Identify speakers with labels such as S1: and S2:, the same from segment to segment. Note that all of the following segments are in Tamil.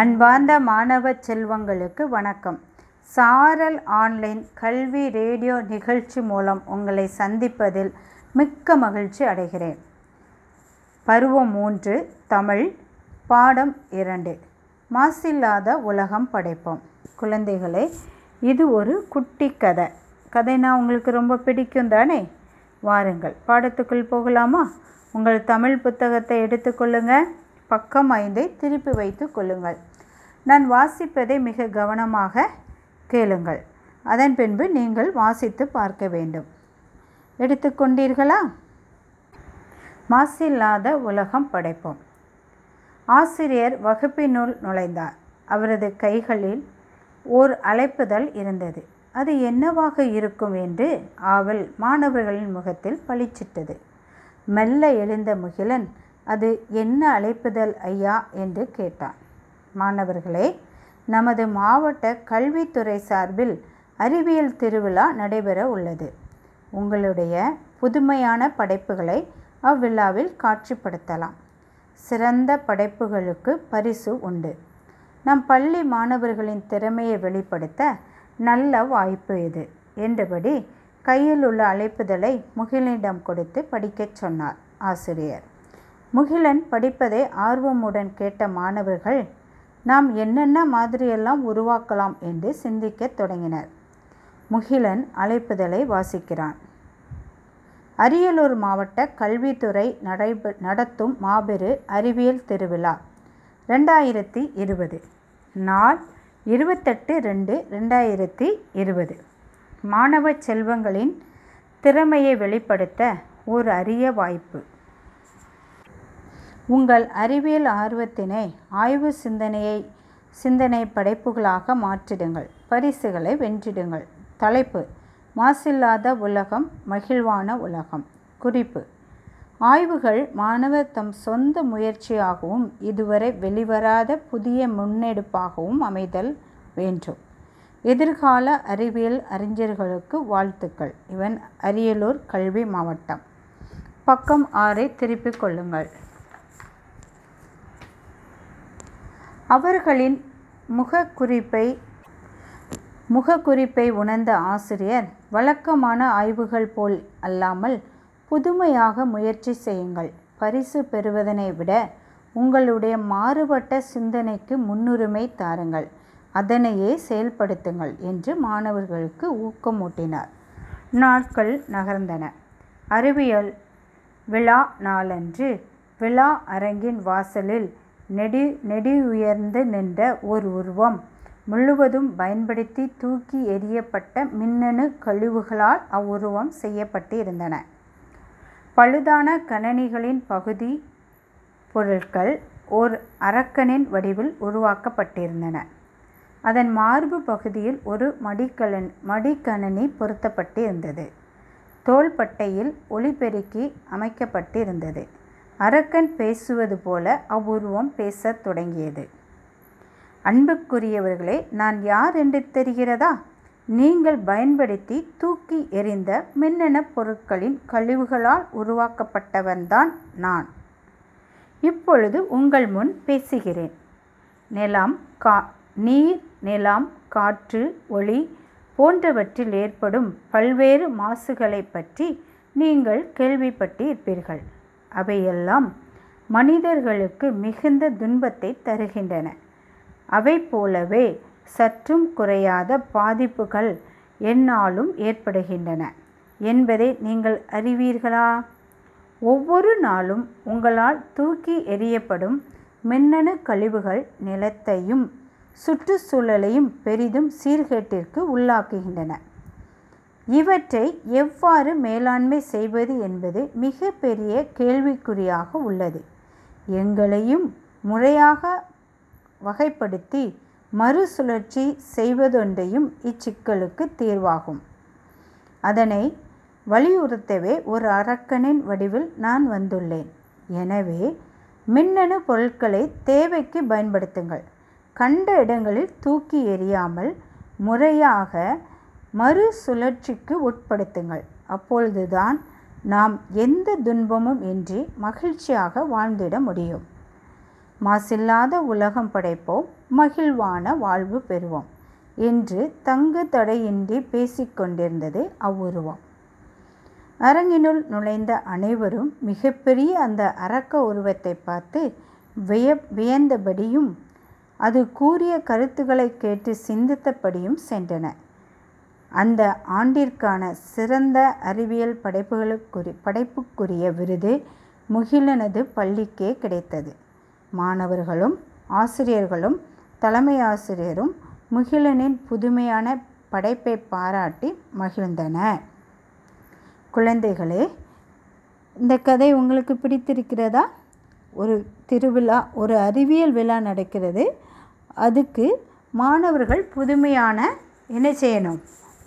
S1: அன்பார்ந்த மாணவ செல்வங்களுக்கு வணக்கம். சாரல் ஆன்லைன் கல்வி ரேடியோ நிகழ்ச்சி மூலம் உங்களை சந்திப்பதில் மிக்க மகிழ்ச்சி அடைகிறேன். பருவம் மூன்று தமிழ் பாடம் இரண்டு. மாசில்லாத உலகம் படைப்போம். குழந்தைகளே இது ஒரு குட்டி கதை. கதைனா உங்களுக்கு ரொம்ப பிடிக்கும் தானே? வாருங்கள் பாடத்துக்குள் போகலாமா? உங்கள் தமிழ் புத்தகத்தை எடுத்துக்கொள்ளுங்கள் பக்கம் ஐந்தை திருப்பி வைத்து கொள்ளுங்கள். நான் வாசிப்பதை மிக கவனமாக கேளுங்கள். அதன் பின்பு நீங்கள் வாசித்து பார்க்க வேண்டும். எடுத்துக்கொண்டீர்களா மாசில்லாத உலகம் படைப்போம். ஆசிரியர் வகுப்பினுள் நுழைந்தார். அவரது கைகளில் ஓர் அழைப்புதல் இருந்தது. அது என்னவாக இருக்கும் என்று ஆவல் மாணவர்களின் முகத்தில் பளிச்சிட்டது. மெல்ல எழுந்த முகிலன் அது என்ன அழைப்புதல் ஐயா? என்று கேட்டான். மாணவர்களே நமது மாவட்ட கல்வித்துறை சார்பில் அறிவியல் திருவிழா நடைபெற உள்ளது. உங்களுடைய புதுமையான படைப்புகளை அவ்விழாவில் காட்சிப்படுத்தலாம். சிறந்த படைப்புகளுக்கு பரிசு உண்டு. நம் பள்ளி மாணவர்களின் திறமையை வெளிப்படுத்த நல்ல வாய்ப்பு இது என்றபடி கையில் உள்ள அழைப்புதலை முகிலிடம் கொடுத்து படிக்கச் சொன்னார் ஆசிரியர். முகிலன் படிப்பதை ஆர்வமுடன் கேட்ட மாணவர்கள் நாம் என்னென்ன மாதிரியெல்லாம் உருவாக்கலாம்? என்று சிந்திக்கத் தொடங்கினர். முகிலன் அழைப்புதலை வாசிக்கிறான். அரியலூர் மாவட்ட கல்வித்துறை நடைபெ நடத்தும் மாபெரு அறிவியல் திருவிழா ரெண்டாயிரத்தி இருபது. நாள் இருபத்தெட்டு ரெண்டு ரெண்டாயிரத்தி இருபது. மாணவ செல்வங்களின் திறமையை வெளிப்படுத்த ஒரு அரிய வாய்ப்பு. உங்கள் அறிவியல் ஆர்வத்தினை ஆய்வு சிந்தனையை சிந்தனை படைப்புகளாக மாற்றிடுங்கள். பரிசுகளை வென்றிடுங்கள். தலைப்பு மாசில்லாத உலகம் மகிழ்வான உலகம். குறிப்பு ஆய்வுகள் மாணவர் தம் சொந்த முயற்சியாகவும் இதுவரை வெளிவராத புதிய முன்னெடுப்பாகவும் அமைதல் வேண்டும். எதிர்கால அறிவியல் அறிஞர்களுக்கு வாழ்த்துக்கள். இவன் அரியலூர் கல்வி மாவட்டம். பக்கம் ஆறை திருப்பிக் கொள்ளுங்கள். அவர்களின் முகக்குறிப்பை முகக்குறிப்பை உணர்ந்த ஆசிரியர் வழக்கமான ஆய்வுகள் போல் அல்லாமல் புதுமையாக முயற்சி செய்யுங்கள். பரிசு பெறுவதனை விட உங்களுடைய மாறுபட்ட சிந்தனைக்கு முன்னுரிமை தாருங்கள். அதனையே செயல்படுத்துங்கள் என்று மாணவர்களுக்கு ஊக்கமூட்டினார். நாட்கள் நகர்ந்தன. அறிவியல் விழா நாளன்று விழா அரங்கின் வாசலில் நெடி நெடியுயர்ந்து நின்ற ஓர் உருவம். முழுவதும் பயன்படுத்தி தூக்கி எறியப்பட்ட மின்னணு கழிவுகளால் அவ்வுருவம் செய்யப்பட்டிருந்தன பழுதான கணனிகளின் பகுதி பொருட்கள் ஓர் அரக்கனின் வடிவில் உருவாக்கப்பட்டிருந்தன. அதன் மார்பு பகுதியில் ஒரு மடிக்கலன் மடிக்கணனி பொருத்தப்பட்டிருந்தது தோள்பட்டையில் ஒளிபெருக்கி அமைக்கப்பட்டிருந்தது. அரக்கன் பேசுவது போல அவ்வுருவம் பேசத் தொடங்கியது. அன்புக்குரியவர்களே நான் யார் என்று தெரிகிறதா? நீங்கள் பயன்படுத்தி தூக்கி எறிந்த மின்னணு பொருட்களின் கழிவுகளால் உருவாக்கப்பட்டவன்தான் நான். இப்பொழுது உங்கள் முன் பேசுகிறேன். நிலம் கா நீர் நிலம் காற்று ஒளி போன்றவற்றில் ஏற்படும் பல்வேறு மாசுகளை பற்றி நீங்கள் கேள்விப்பட்டிருப்பீர்கள். அவையெல்லாம் மனிதர்களுக்கு மிகுந்த துன்பத்தை தருகின்றன. அவை போலவே சற்றும் குறையாத பாதிப்புகள் என்னாலும் ஏற்படுகின்றன. என்பதை நீங்கள் அறிவீர்களா? ஒவ்வொரு நாளும் உங்களால் தூக்கி எறியப்படும் மின்னணு கழிவுகள் நிலத்தையும் சுற்றுச்சூழலையும் பெரிதும் சீர்கேட்டிற்கு உள்ளாக்குகின்றன. இவற்றை எவ்வாறு மேலாண்மை செய்வது என்பது மிக பெரிய கேள்விக்குறியாக உள்ளது. எங்களையும் முறையாக வகைப்படுத்தி மறுசுழற்சி செய்வதொன்றையும் இச்சிக்கலுக்கு தீர்வாகும். அதனை வலியுறுத்தவே ஒரு அரக்கனின் வடிவில் நான் வந்துள்ளேன். எனவே மின்னணு பொருட்களை தேவைக்கு பயன்படுத்துங்கள். கண்ட இடங்களில் தூக்கி எறியாமல் முறையாக மறுசுழற்சிக்கு உட்படுத்துங்கள். அப்பொழுதுதான் நாம் எந்த துன்பமும் இன்றி மகிழ்ச்சியாக வாழ்ந்திட முடியும். மாசில்லாத உலகம் படைப்போம் மகிழ்வான வாழ்வு பெறுவோம் என்று தங்கு தடையின்றி பேசிக்கொண்டிருந்தது அவ்வுருவம். அரங்கினுள் நுழைந்த அனைவரும் மிகப்பெரிய அந்த அரக்க உருவத்தை பார்த்து விய வியந்தபடியும் அது கூறிய கருத்துக்களை கேட்டு சிந்தித்தபடியும் சென்றன அந்த ஆண்டிற்கான சிறந்த அறிவியல் படைப்புகளுக்குரிய படைப்புக்குரிய விருது முகிலனது பள்ளிக்கே கிடைத்தது. மாணவர்களும் ஆசிரியர்களும் தலைமை ஆசிரியரும் முகிலனின் புதுமையான படைப்பை பாராட்டி மகிழ்ந்தனர். குழந்தைகளே இந்த கதை உங்களுக்கு பிடித்திருக்கிறதா? ஒரு திருவிழா ஒரு அறிவியல் விழா நடக்கிறது. அதுக்கு மாணவர்கள் புதுமையான என்ன செய்யணும்.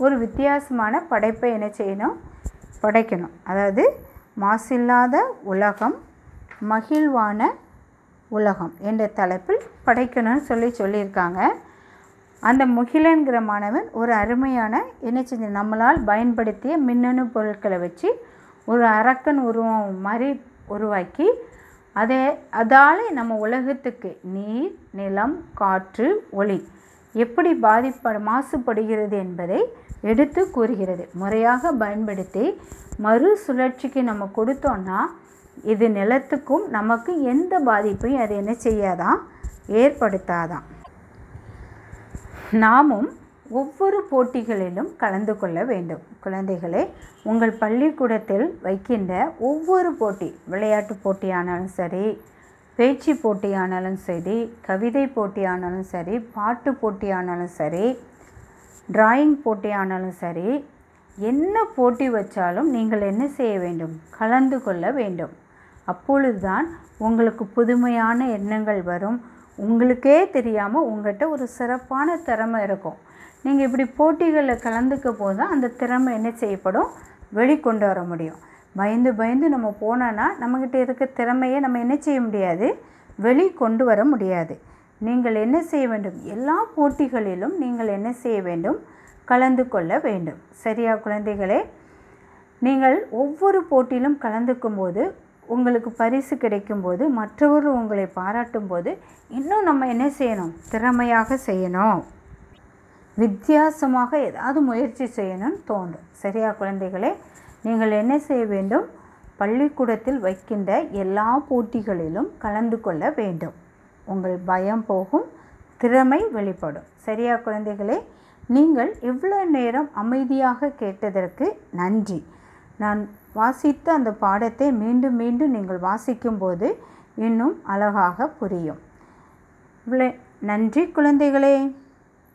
S1: ஒரு வித்தியாசமான படைப்பை என்ன செய்யணும்? படைக்கணும். அதாவது மாசில்லாத உலகம் மகிழ்வான உலகம் என்ற தலைப்பில் படைக்கணும்னு சொல்லி சொல்லியிருக்காங்க. அந்த முகிலன்கிற மாணவன் ஒரு அருமையான என்ன செஞ்ச நம்மளால் பயன்படுத்திய மின்னணு பொருட்களை வச்சு ஒரு அரக்கன் உருவம் மாதிரி உருவாக்கி அதை அதால் நம்ம உலகத்துக்கு நீர் நிலம் காற்று ஒளி எப்படி பாதிப்ப மாசுபடுகிறது என்பதை எடுத்து கூறுகிறது. முறையாக பயன்படுத்தி மறுசுழற்சிக்கு நம்ம கொடுத்தோன்னா இது நிலத்துக்கும் நமக்கு எந்த பாதிப்பையும் அது என்ன செய்யாதான் ஏற்படுத்தாதான் நாமும் ஒவ்வொரு போட்டிகளிலும் கலந்து கொள்ள வேண்டும். குழந்தைகளே உங்கள் பள்ளிக்கூடத்தில் வைக்கின்ற ஒவ்வொரு போட்டி விளையாட்டு போட்டியானாலும் சரி பேச்சு போட்டியானாலும் சரி கவிதை போட்டியானாலும் சரி பாட்டு போட்டியானாலும் சரி டிராயிங் போட்டியானாலும் சரி என்ன போட்டி வச்சாலும் நீங்கள் என்ன செய்ய வேண்டும்? கலந்து கொள்ள வேண்டும். அப்பொழுதுதான் உங்களுக்கு புதுமையான எண்ணங்கள் வரும். உங்களுக்கே தெரியாமல் உங்கள்கிட்ட ஒரு சிறப்பான திறமை இருக்கும். நீங்கள் இப்படி போட்டிகளில் கலந்துக்க போது தான் அந்த திறமை என்ன செய்யப்படும்? வெளிக்கொண்டு வர முடியும். பயந்து பயந்து நம்ம போனோன்னா நம்மக்கிட்ட இருக்க திறமையை நம்ம என்ன செய்ய முடியாது? வெளி கொண்டு வர முடியாது. நீங்கள் என்ன செய்ய வேண்டும்? எல்லா போட்டிகளிலும் நீங்கள் என்ன செய்ய வேண்டும்? கலந்து கொள்ள வேண்டும். சரியா குழந்தைகளே? நீங்கள் ஒவ்வொரு போட்டியிலும் கலந்துக்கும் போது உங்களுக்கு பரிசு கிடைக்கும்போது மற்றவர்கள் உங்களை பாராட்டும் போது இன்னும் நம்ம என்ன செய்யணும்? திறமையாக செய்யணும். வித்தியாசமாக ஏதாவது முயற்சி செய்யணும்னு தோன்றும். சரியா குழந்தைகளே? நீங்கள் என்ன செய்ய வேண்டும்? பள்ளிக்கூடத்தில் வைக்கின்ற எல்லா போட்டிகளிலும் கலந்து கொள்ள வேண்டும். உங்கள் பயம் போகும் திறமை வெளிப்படும். சரியா குழந்தைகளே? நீங்கள் இவ்வளோ நேரம் அமைதியாக கேட்டதற்கு நன்றி. நான் வாசித்த அந்த பாடத்தை மீண்டும் மீண்டும் நீங்கள் வாசிக்கும்போது இன்னும் அழகாக புரியும். இவ்வளோ நன்றி குழந்தைகளே.